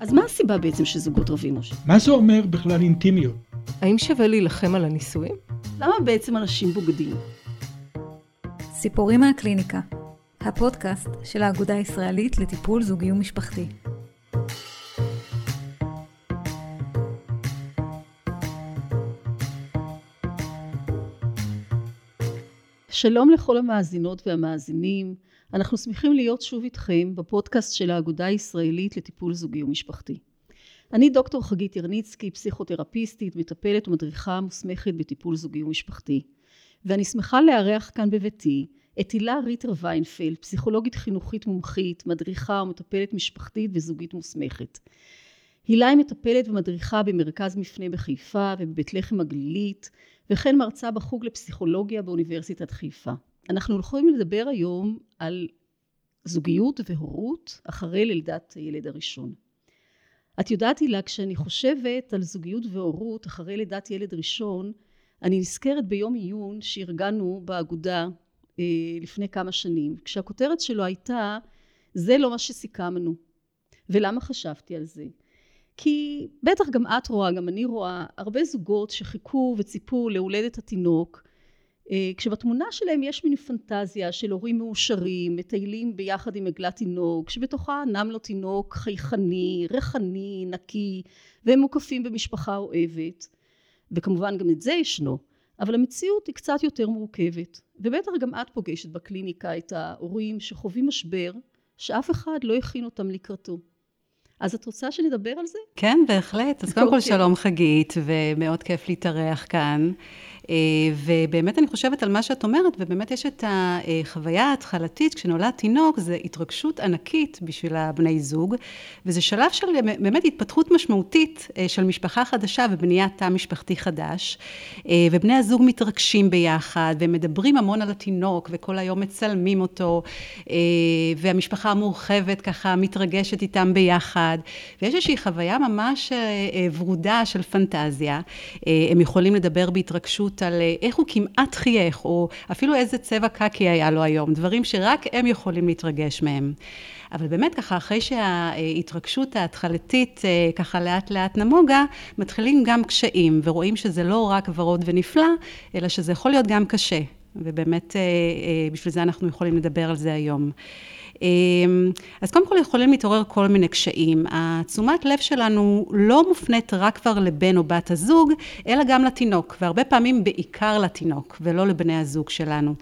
אז מה הסיבה בעצם שזוגות רבים, משה? מה זה אומר בכלל אינטימיות? האם שווה להילחם על הנישואים? למה בעצם אנשים בוגדים? סיפורים מהקליניקה, הפודקאסט של האגודה הישראלית לטיפול זוגי ומשפחתי. שלום לכל המאזינות והמאזינים. אנחנו שמחים להיות שוב איתכם בפודקאסט של האגודה הישראלית לטיפול זוגי ומשפחתי. אני דוקטור חגית ירניצקי, פסיכותרפיסטית, מטפלת ומדריכה מוסמכת בטיפול זוגי ומשפחתי. ואני שמחה לארח כאן בביתי את הילה ריטר ויינפלד, פסיכולוגית חינוכית מומחית, מדריכה ומטפלת משפחתית וזוגית מוסמכת. הילה היא מטפלת ומדריכה במרכז מפנה בחיפה ובבית לחם הגלילית, וכן מרצה בחוג לפסיכולוגיה באוניברסיטת חיפה. אנחנו הולכים לדבר היום על זוגיות והורות אחרי לידת הילד הראשון. את יודעת הילה, כשאני חושבת על זוגיות והורות אחרי לידת ילד ראשון, אני נזכרת ביום עיון שארגנו באגודה אה, לפני כמה שנים, כשהכותרת שלו הייתה זה לא מה שסיכמנו. ולמה חשבתי על זה? כי בטח גם את רואה, גם אני רואה, הרבה זוגות שחיכו וציפו להולדת התינוק, כשבתמונה שלהם יש מין פנטזיה של הורים מאושרים, מטיילים ביחד עם עגלת תינוק, שבתוכה נם לו תינוק חייכני, ריחני, נקי, והם מוקפים במשפחה אוהבת. וכמובן גם את זה ישנו, אבל המציאות היא קצת יותר מורכבת. ובטח גם את פוגשת בקליניקה את ההורים שחווים משבר, שאף אחד לא הכין אותם לקראתו. אז את רוצה שנדבר על זה? כן, בהחלט. אז קודם כל אוקיי. שלום חגית, ומאוד כיף להתארח כאן. אה, ובאמת אני חושבת על מה שאת אומרת, ובאמת יש את החוויה ההתחלתית, כשנולד תינוק, זה התרגשות ענקית בשביל הבני זוג, וזה שלב של באמת התפתחות משמעותית אה, של משפחה חדשה ובניית תא משפחתי חדש, אה, ובני הזוג מתרגשים ביחד, ומדברים המון על התינוק, וכל היום מצלמים אותו, והמשפחה המורחבת ככה מתרגשת איתם ביחד, ויש איזושהי חוויה ממש ורודה של פנטזיה. הם יכולים לדבר בהתרגשות על אה, איך הוא כמעט חייך, או אפילו איזה צבע קקי היה לו היום, דברים שרק הם יכולים להתרגש מהם. אבל באמת ככה, אחרי שההתרגשות ההתחלתית אה, ככה לאט לאט נמוגה, מתחילים גם קשיים, ורואים שזה לא רק ורוד ונפלא, אלא שזה יכול להיות גם קשה. ובאמת, אה, בשביל זה אנחנו יכולים לדבר על זה היום. אמ, אז קודם כל יכולים להתעורר כל מיני קשיים. התשומת לב שלנו לא מופנית רק כבר לבן או בת הזוג, אלא גם לתינוק, והרבה פעמים בעיקר לתינוק, ולא לבני הזוג שלנו.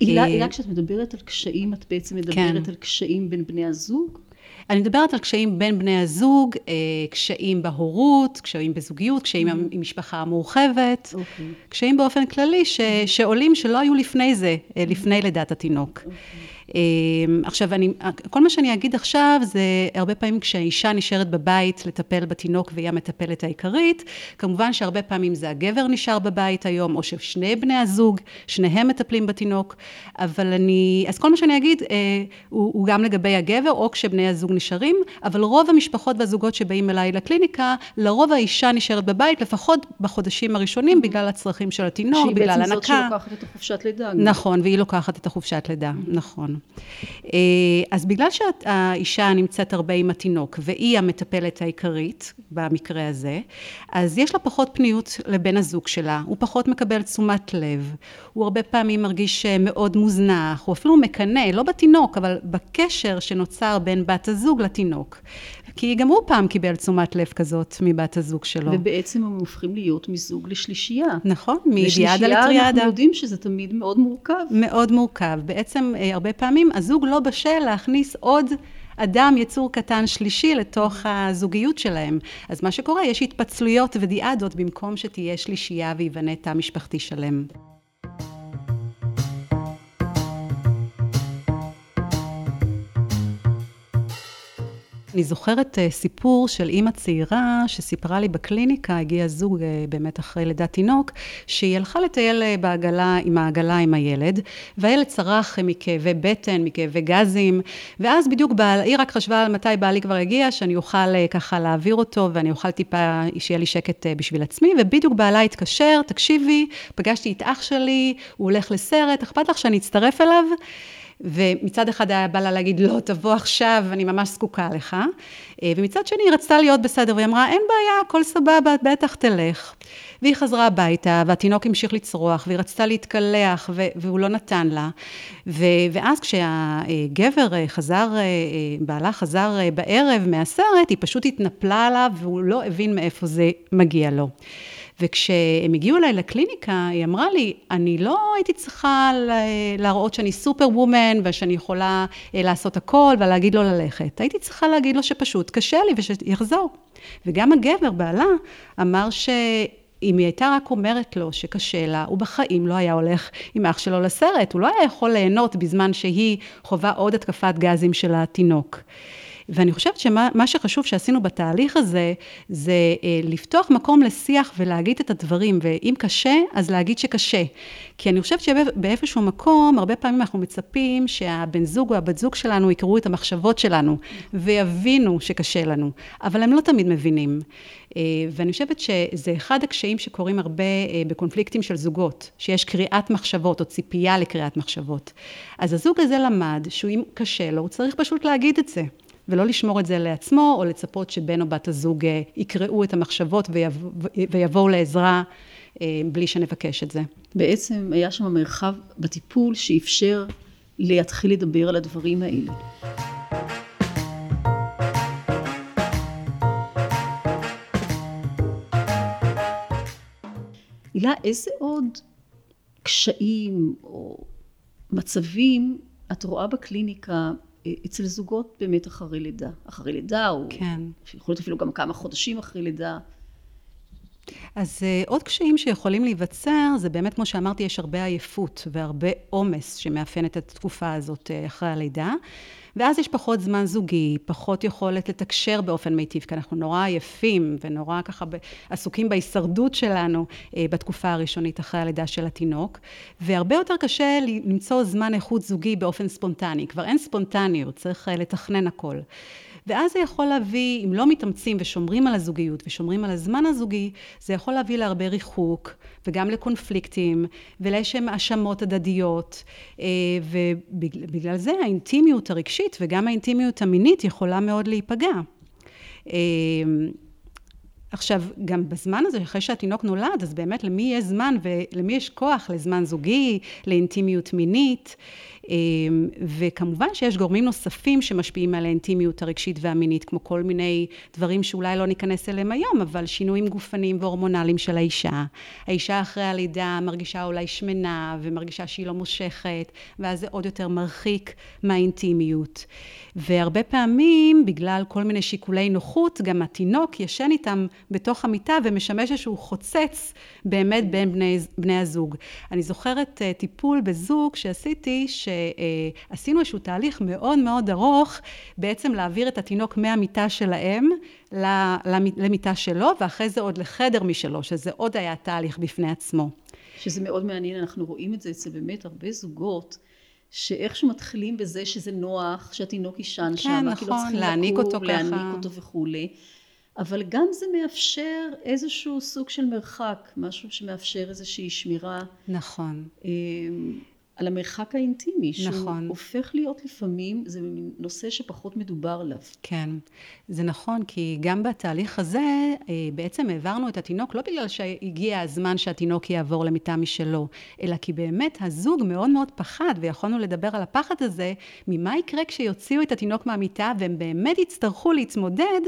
הילה, הילה, כשאת מדברת על קשיים, את בעצם מדברת כן. על קשיים בין בני הזוג? אני מדברת על קשיים בין בני הזוג, אה, קשיים בהורות, קשיים בזוגיות, קשיים mm-hmm. עם משפחה המורחבת, okay. אוקיי. קשיים באופן כללי ש, שעולים שלא היו לפני זה, אה, לפני לידת התינוק. Okay. אוקיי. אמ, עכשיו, אני, כל מה שאני אגיד עכשיו זה הרבה פעמים כשהאישה נשארת בבית לטפל בתינוק והיא המטפלת העיקרית, כמובן שהרבה פעמים זה הגבר נשאר בבית היום, או ששני בני הזוג, שניהם מטפלים בתינוק, אבל אני, אז כל מה שאני אגיד אה, הוא, הוא גם לגבי הגבר, או כשבני הזוג נשארים, אבל רוב המשפחות והזוגות שבאים אליי לקליניקה, לרוב האישה נשארת בבית, לפחות בחודשים הראשונים, mm-hmm. בגלל הצרכים של התינוק, בגלל הנקה. שהיא בעצם זאת שלוקחת את החופשת לידה. נכון, והיא לוקחת את החופשת לידה. נכון. אה, אז בגלל שהאישה נמצאת הרבה עם התינוק, והיא המטפלת העיקרית, במקרה הזה, אז יש לה פחות פניות לבן הזוג שלה, הוא פחות מקבל תשומת לב, הוא הרבה פעמים מרגיש אה, מאוד מוזנח, הוא אפילו מקנא, לא בתינוק, אבל בקשר שנוצר בין בת הזוג לתינוק. כי גם הוא פעם קיבל תשומת לב כזאת מבת הזוג שלו. ובעצם הם הופכים להיות מזוג לשלישייה. נכון, מידיאדה לטריאדה. לשלישייה אנחנו יודעים שזה תמיד מאוד מורכב. מאוד מורכב. בעצם אה, הרבה פעמים הזוג לא בשל להכניס עוד אדם, יצור קטן שלישי, לתוך הזוגיות שלהם. אז מה שקורה, יש התפצלויות ודיאדות במקום שתהיה שלישייה וייבנה תא משפחתי שלם. אני זוכרת uh, סיפור של אימא צעירה שסיפרה לי בקליניקה, הגיע זוג uh, באמת אחרי לידת תינוק, שהיא הלכה לטייל uh, בעגלה, עם העגלה עם הילד, והילד צרח מכאבי בטן, מכאבי גזים, ואז בדיוק בעל, היא רק חשבה על מתי בעלי כבר הגיע, שאני אוכל ככה להעביר אותו, ואני אוכל טיפה, שיהיה לי שקט בשביל עצמי, ובדיוק בעלה התקשר, תקשיבי, פגשתי את אח שלי, הוא הולך לסרט, אכפת לך שאני אצטרף אליו? ומצד אחד היה בא לה להגיד, לא, תבוא עכשיו, אני ממש זקוקה לך. אה, ומצד שני, היא רצתה להיות בסדר, והיא אמרה, אין בעיה, הכל סבבה, בטח תלך. והיא חזרה הביתה, והתינוק המשיך לצרוח, והיא רצתה להתקלח, והוא לא נתן לה. ו- ואז כשהגבר חזר, בעלה חזר בערב מהסרט, היא פשוט התנפלה עליו, והוא לא הבין מאיפה זה מגיע לו. וכשהם הגיעו אליי לקליניקה, היא אמרה לי, אני לא הייתי צריכה להראות שאני סופר וומן ושאני יכולה אה, לעשות הכל ולהגיד לו ללכת. הייתי צריכה להגיד לו שפשוט קשה לי ושיחזור. וגם הגבר, בעלה, אמר ש... אם היא הייתה רק אומרת לו שקשה לה, הוא בחיים לא היה הולך עם אח שלו לסרט, הוא לא היה יכול ליהנות בזמן שהיא חווה עוד התקפת גזים של התינוק. ואני חושבת שמה שחשוב שעשינו בתהליך הזה, זה אה, לפתוח מקום לשיח ולהגיד את הדברים, ואם קשה, אז להגיד שקשה. כי אני חושבת שבאיזשהו מקום, הרבה פעמים אנחנו מצפים שהבן זוג או הבת זוג שלנו יקראו את המחשבות שלנו, ויבינו שקשה לנו, אבל הם לא תמיד מבינים. אה, ואני חושבת שזה אחד הקשיים שקורים הרבה אה, בקונפליקטים של זוגות, שיש קריאת מחשבות או ציפייה לקריאת מחשבות. אז הזוג הזה למד שאם קשה לו, הוא צריך פשוט להגיד את זה. ולא לשמור את זה לעצמו, או לצפות שבן או בת הזוג אה, יקראו את המחשבות ויבואו לעזרה בלי שנבקש את זה. בעצם היה שם מרחב בטיפול שאפשר להתחיל לדבר על הדברים האלה. הילה, איזה עוד קשיים או מצבים את רואה בקליניקה אה, אצל זוגות באמת אחרי לידה? אחרי לידה, או כן. יכול להיות אפילו גם כמה חודשים אחרי לידה. אז uh, עוד קשיים שיכולים להיווצר, זה באמת, כמו שאמרתי, יש הרבה עייפות והרבה עומס שמאפיין את התקופה הזאת uh, אחרי הלידה. ואז יש פחות זמן זוגי, פחות יכולת לתקשר באופן מיטיב, כי אנחנו נורא עייפים ונורא ככה עסוקים בהישרדות שלנו אה, בתקופה הראשונית אחרי הלידה של התינוק, והרבה יותר קשה למצוא זמן איכות זוגי באופן ספונטני. כבר אין ספונטניות, צריך אה, לתכנן הכל. ואז זה יכול להביא, אם לא מתאמצים ושומרים על הזוגיות ושומרים על הזמן הזוגי, זה יכול להביא להרבה ריחוק וגם לקונפליקטים ולאיזשהם האשמות הדדיות אה, ובגלל זה האינטימיות הרגשית וגם האינטימיות המינית יכולה מאוד להיפגע. אה, עכשיו, גם בזמן הזה, אחרי שהתינוק נולד, אז באמת למי יש זמן ולמי יש כוח לזמן זוגי, לאינטימיות מינית. אמ, וכמובן שיש גורמים נוספים שמשפיעים על האינטימיות הרגשית והמינית, כמו כל מיני דברים שאולי לא ניכנס אליהם היום, אבל שינויים גופניים והורמונליים של האישה. האישה אחרי הלידה מרגישה אולי שמנה ומרגישה שהיא לא מושכת, ואז זה עוד יותר מרחיק מהאינטימיות. והרבה פעמים, בגלל כל מיני שיקולי נוחות, גם התינוק ישן איתם בתוך המיטה ומשמש איזשהו חוצץ באמת בין בני, בני הזוג. אני זוכרת uh, טיפול בזוג שעשיתי, שעשינו איזשהו תהליך מאוד מאוד ארוך, בעצם להעביר את התינוק מהמיטה שלהם למיטה שלו, ואחרי זה עוד לחדר משלו, שזה עוד היה תהליך בפני עצמו. שזה מאוד מעניין, אנחנו רואים את זה אצל באמת הרבה זוגות. שאיכשהו מתחילים בזה שזה נוח, שהתינוק יישן כן, שם, נכון, כי לא צריכים להעניק לקום, אותו להעניק ככה. אותו וכולי. אבל גם זה מאפשר איזשהו סוג של מרחק, משהו שמאפשר איזושהי שמירה. נכון. על המרחק האינטימי, שהוא נכון. הופך להיות לפעמים, זה נושא שפחות מדובר עליו. כן, זה נכון, כי גם בתהליך הזה אה, בעצם העברנו את התינוק, לא בגלל שהגיע הזמן שהתינוק יעבור למיטה משלו, אלא כי באמת הזוג מאוד מאוד פחד, ויכולנו לדבר על הפחד הזה, ממה יקרה כשיוציאו את התינוק מהמיטה, והם באמת יצטרכו להתמודד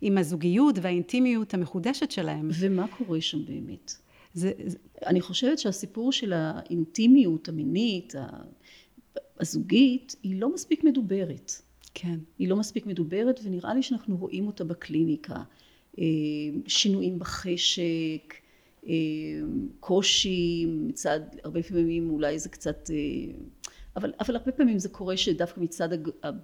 עם הזוגיות והאינטימיות המחודשת שלהם. ומה קורה שם באמת? זה, זה, אני חושבת שהסיפור של האינטימיות המינית, הזוגית, היא לא מספיק מדוברת. כן. היא לא מספיק מדוברת, ונראה לי שאנחנו רואים אותה בקליניקה. אה, שינויים בחשק, אה, קושי מצד, הרבה פעמים אולי זה קצת, אה, אבל, אבל הרבה פעמים זה קורה שדווקא מצד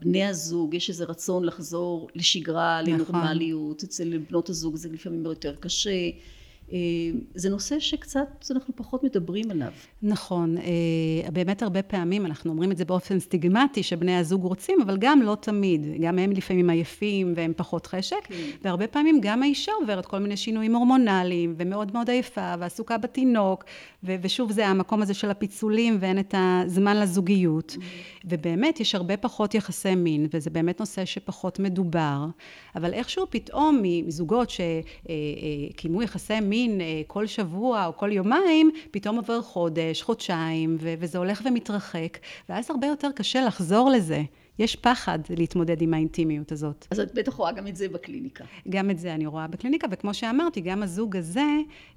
בני הזוג יש איזה רצון לחזור לשגרה, נכון. לנורמליות, אצל בנות הזוג זה לפעמים יותר קשה. אה, זה נושא שקצת אנחנו פחות מדברים עליו. נכון, אה, באמת הרבה פעמים אנחנו אומרים את זה באופן סטיגמטי שבני הזוג רוצים, אבל גם לא תמיד, גם הם לפעמים עייפים והם פחות חשק, כן. והרבה פעמים גם האישה עוברת כל מיני שינויים הורמונליים ומאוד מאוד עייפה ועסוקה בתינוק, ושוב זה המקום הזה של הפיצולים ואין את הזמן לזוגיות, mm-hmm. ובאמת יש הרבה פחות יחסי מין וזה באמת נושא שפחות מדובר, אבל איכשהו פתאום מזוגות שקיימו יחסי מין מין אה, כל שבוע או כל יומיים, פתאום עובר חודש, חודשיים, וזה הולך ומתרחק, ואז הרבה יותר קשה לחזור לזה. יש פחד להתמודד עם האינטימיות הזאת. אז את בטח רואה גם את זה בקליניקה. גם את זה אני רואה בקליניקה, וכמו שאמרתי, גם הזוג הזה,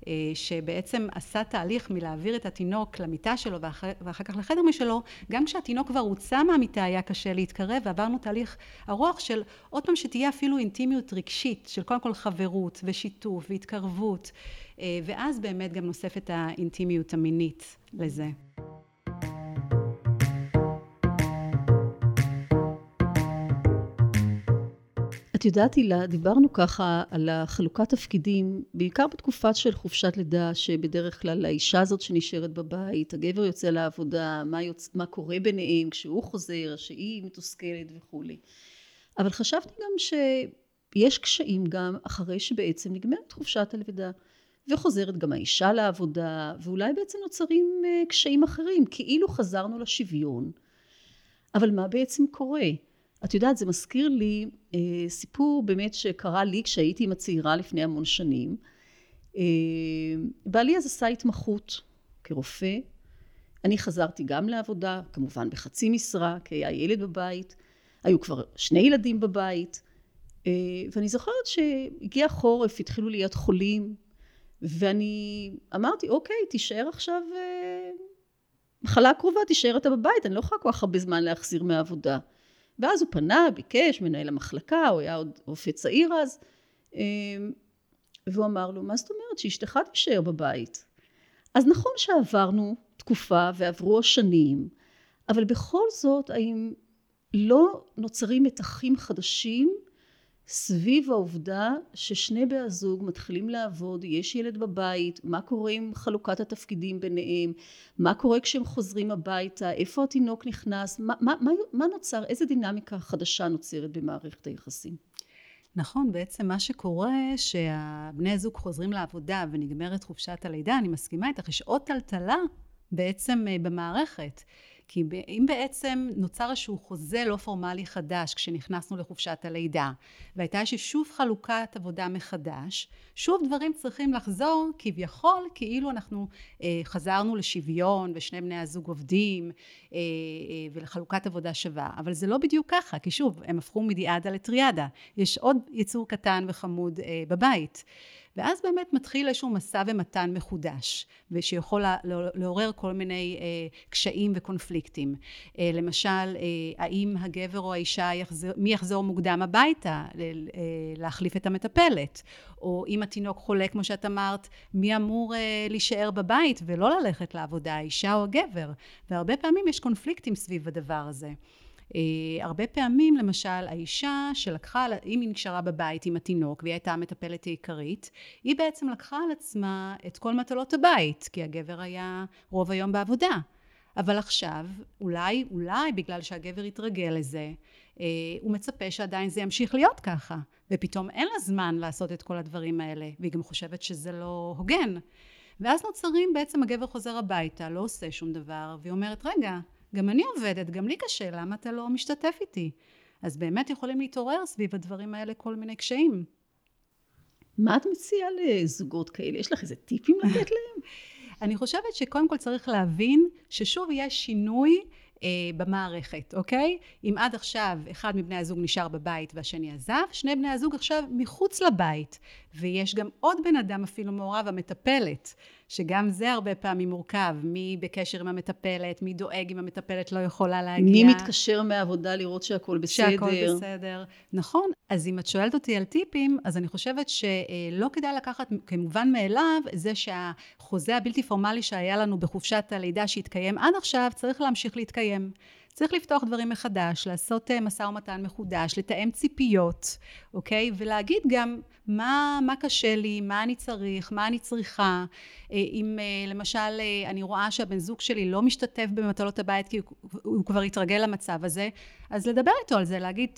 אה, שבעצם עשה תהליך מלהעביר את התינוק למיטה שלו ואחר, ואחר כך לחדר משלו, גם כשהתינוק כבר הוצא מהמיטה היה קשה להתקרב, ועברנו תהליך ארוך של עוד פעם שתהיה אפילו אינטימיות רגשית, של קודם כל חברות ושיתוף והתקרבות, אה, ואז באמת גם נוספת האינטימיות המינית לזה. את יודעת הילה, דיברנו ככה על החלוקת תפקידים, בעיקר בתקופה של חופשת לידה, שבדרך כלל האישה הזאת שנשארת בבית, הגבר יוצא לעבודה, מה, יוצ... מה קורה ביניהם כשהוא חוזר, שהיא מתוסכלת וכולי. אבל חשבתי גם שיש קשיים גם אחרי שבעצם נגמרת חופשת הלידה. וחוזרת גם האישה לעבודה, ואולי בעצם נוצרים אה, קשיים אחרים, כאילו חזרנו לשוויון. אבל מה בעצם קורה? את יודעת, זה מזכיר לי אה, סיפור באמת שקרה לי כשהייתי עם הצעירה לפני המון שנים. אה, בעלי אז עשה התמחות כרופא. אני חזרתי גם לעבודה, כמובן בחצי משרה, כי היה ילד בבית. היו כבר שני ילדים בבית. אה, ואני זוכרת שהגיע חורף, התחילו להיות חולים, ואני אמרתי, אוקיי, תישאר עכשיו, אה, מחלה קרובה, תישאר אתה בבית, אני לא יכולה כל כך הרבה זמן להחזיר מהעבודה. ואז הוא פנה, ביקש, מנהל המחלקה, הוא היה עוד רופא צעיר אז, אמ, והוא אמר לו, מה זאת אומרת שאשתך תישאר בבית? אז נכון שעברנו תקופה ועברו השנים, אבל בכל זאת, האם לא נוצרים מתחים חדשים סביב העובדה ששני בני הזוג מתחילים לעבוד, יש ילד בבית, מה קורה עם חלוקת התפקידים ביניהם, מה קורה כשהם חוזרים הביתה, איפה התינוק נכנס, מה, מה, מה, מה נוצר, איזה דינמיקה חדשה נוצרת במערכת היחסים. נכון, בעצם מה שקורה שהבני הזוג חוזרים לעבודה ונגמרת חופשת הלידה, אני מסכימה איתך, יש עוד טלטלה בעצם אה, במערכת. כי אם בעצם נוצר איזשהו חוזה לא פורמלי חדש כשנכנסנו לחופשת הלידה והייתה שוב חלוקת עבודה מחדש, שוב דברים צריכים לחזור כביכול כאילו אנחנו אה, חזרנו לשוויון ושני בני הזוג עובדים אה, אה, ולחלוקת עבודה שווה, אבל זה לא בדיוק ככה, כי שוב הם הפכו מדיאדה לטריאדה, יש עוד יצור קטן וחמוד אה, בבית. ואז באמת מתחיל איזשהו משא ומתן מחודש, ושיכול לעורר כל מיני אה, קשיים וקונפליקטים. אה, למשל, אה, האם הגבר או האישה, יחזר, מי יחזור מוקדם הביתה אה, להחליף את המטפלת, או אם התינוק חולה, כמו שאת אמרת, מי אמור אה, להישאר בבית ולא ללכת לעבודה, האישה או הגבר. והרבה פעמים יש קונפליקטים סביב הדבר הזה. אה, הרבה פעמים למשל האישה שלקחה, אם היא נשארה בבית עם התינוק והיא הייתה המטפלת העיקרית, היא בעצם לקחה על עצמה את כל מטלות הבית, כי הגבר היה רוב היום בעבודה. אבל עכשיו, אולי, אולי בגלל שהגבר התרגל לזה, אה, הוא מצפה שעדיין זה ימשיך להיות ככה, ופתאום אין לה זמן לעשות את כל הדברים האלה, והיא גם חושבת שזה לא הוגן. ואז נוצרים, בעצם הגבר חוזר הביתה, לא עושה שום דבר, והיא אומרת, רגע, גם אני עובדת, גם לי קשה, למה אתה לא משתתף איתי? אז באמת יכולים להתעורר סביב הדברים האלה כל מיני קשיים. מה את מציעה לזוגות כאלה? יש לך איזה טיפים לתת להם? אני חושבת שקודם כל צריך להבין ששוב יש שינוי אה, במערכת, אוקיי? אם עד עכשיו אחד מבני הזוג נשאר בבית והשני עזב, שני בני הזוג עכשיו מחוץ לבית, ויש גם עוד בן אדם אפילו מעורב, המטפלת. שגם זה הרבה פעמים מורכב, מי בקשר עם המטפלת, מי דואג אם המטפלת לא יכולה להגיע. מי מתקשר מהעבודה לראות שהכל בסדר. שהכל בסדר. נכון. אז אם את שואלת אותי על טיפים, אז אני חושבת שלא כדאי לקחת כמובן מאליו זה שהחוזה הבלתי פורמלי שהיה לנו בחופשת הלידה שהתקיים עד עכשיו, צריך להמשיך להתקיים. צריך לפתוח דברים מחדש, לעשות אה, משא ומתן מחודש, לתאם ציפיות, אוקיי? ולהגיד גם מה, מה קשה לי, מה אני צריך, מה אני צריכה. אה, אם אה, למשל אני רואה שהבן זוג שלי לא משתתף במטלות הבית כי הוא, הוא כבר התרגל למצב הזה, אז לדבר איתו על זה, להגיד,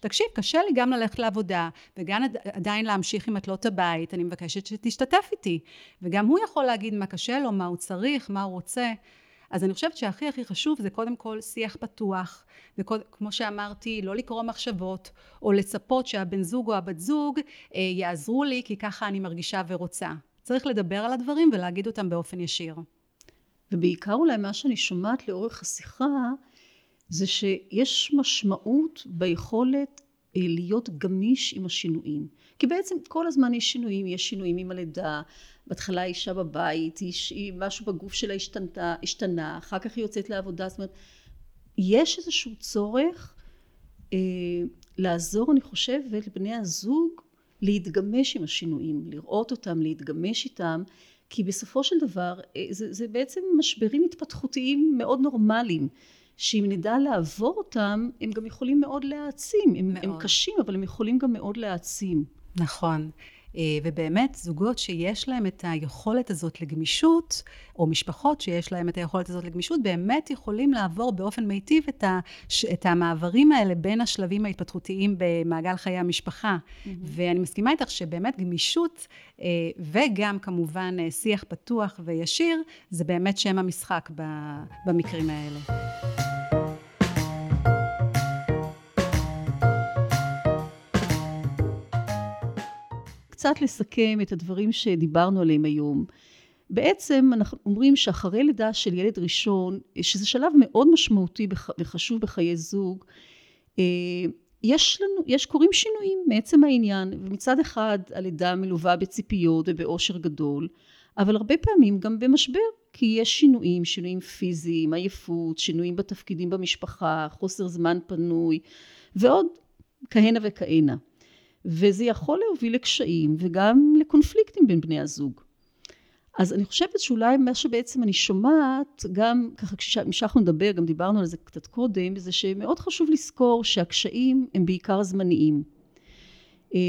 תקשיב, קשה לי גם ללכת לעבודה וגם עדיין להמשיך עם מטלות הבית, אני מבקשת שתשתתף איתי. וגם הוא יכול להגיד מה קשה לו, מה הוא צריך, מה הוא רוצה. אז אני חושבת שהכי הכי חשוב זה קודם כל שיח פתוח, וכמו שאמרתי, לא לקרוא מחשבות, או לצפות שהבן זוג או הבת זוג אה, יעזרו לי, כי ככה אני מרגישה ורוצה. צריך לדבר על הדברים ולהגיד אותם באופן ישיר. ובעיקר אולי מה שאני שומעת לאורך השיחה, זה שיש משמעות ביכולת אה, להיות גמיש עם השינויים. כי בעצם כל הזמן יש שינויים, יש שינויים עם הלידה, בהתחלה אישה בבית, היא, משהו בגוף שלה השתנתה, השתנה, אחר כך היא יוצאת לעבודה, זאת אומרת, יש איזשהו צורך אה, לעזור, אני חושבת, לבני הזוג להתגמש עם השינויים, לראות אותם, להתגמש איתם, כי בסופו של דבר אה, זה, זה בעצם משברים התפתחותיים מאוד נורמליים. שאם נדע לעבור אותם, הם גם יכולים מאוד להעצים. הם, מאוד. הם קשים, אבל הם יכולים גם מאוד להעצים. נכון. אה, ובאמת זוגות שיש להם את היכולת הזאת לגמישות, או משפחות שיש להם את היכולת הזאת לגמישות, באמת יכולים לעבור באופן מיטיב את, ה, את המעברים האלה בין השלבים ההתפתחותיים במעגל חיי המשפחה. Mm-hmm. ואני מסכימה איתך שבאמת גמישות, אה, וגם כמובן אה, שיח פתוח וישיר, זה באמת שם המשחק במקרים האלה. קצת לסכם את הדברים שדיברנו עליהם היום. בעצם אנחנו אומרים שאחרי לידה של ילד ראשון, שזה שלב מאוד משמעותי וחשוב בחיי זוג, אה, יש לנו, יש קורים שינויים מעצם העניין, ומצד אחד הלידה מלווה בציפיות ובאושר גדול, אבל הרבה פעמים גם במשבר, כי יש שינויים, שינויים פיזיים, עייפות, שינויים בתפקידים במשפחה, חוסר זמן פנוי, ועוד כהנה וכהנה. וזה יכול להוביל לקשיים וגם לקונפליקטים בין בני הזוג. אז אני חושבת שאולי מה שבעצם אני שומעת, גם ככה כשהמשכנו לדבר, גם דיברנו על זה קצת קודם, זה שמאוד חשוב לזכור שהקשיים הם בעיקר זמניים. אה,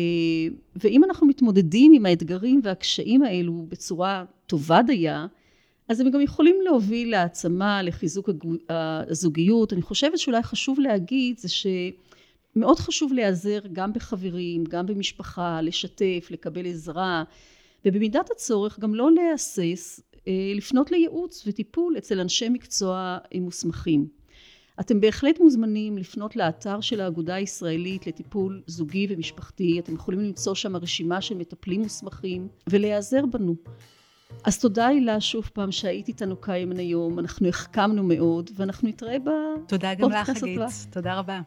ואם אנחנו מתמודדים עם האתגרים והקשיים האלו בצורה טובה דייה, אז הם גם יכולים להוביל להעצמה, לחיזוק הזוגיות. אני חושבת שאולי חשוב להגיד זה ש... מאוד חשוב להיעזר גם בחברים, גם במשפחה, לשתף, לקבל עזרה, ובמידת הצורך גם לא להסס אה, לפנות לייעוץ וטיפול אצל אנשי מקצוע מוסמכים. אתם בהחלט מוזמנים לפנות לאתר של האגודה הישראלית לטיפול זוגי ומשפחתי, אתם יכולים למצוא שם רשימה של מטפלים מוסמכים ולהיעזר בנו. אז תודה הילה שוב פעם שהיית איתנו כאן היום, אנחנו החכמנו מאוד ואנחנו נתראה בפודקאסט הבא. תודה גם לך חגית, תודה רבה.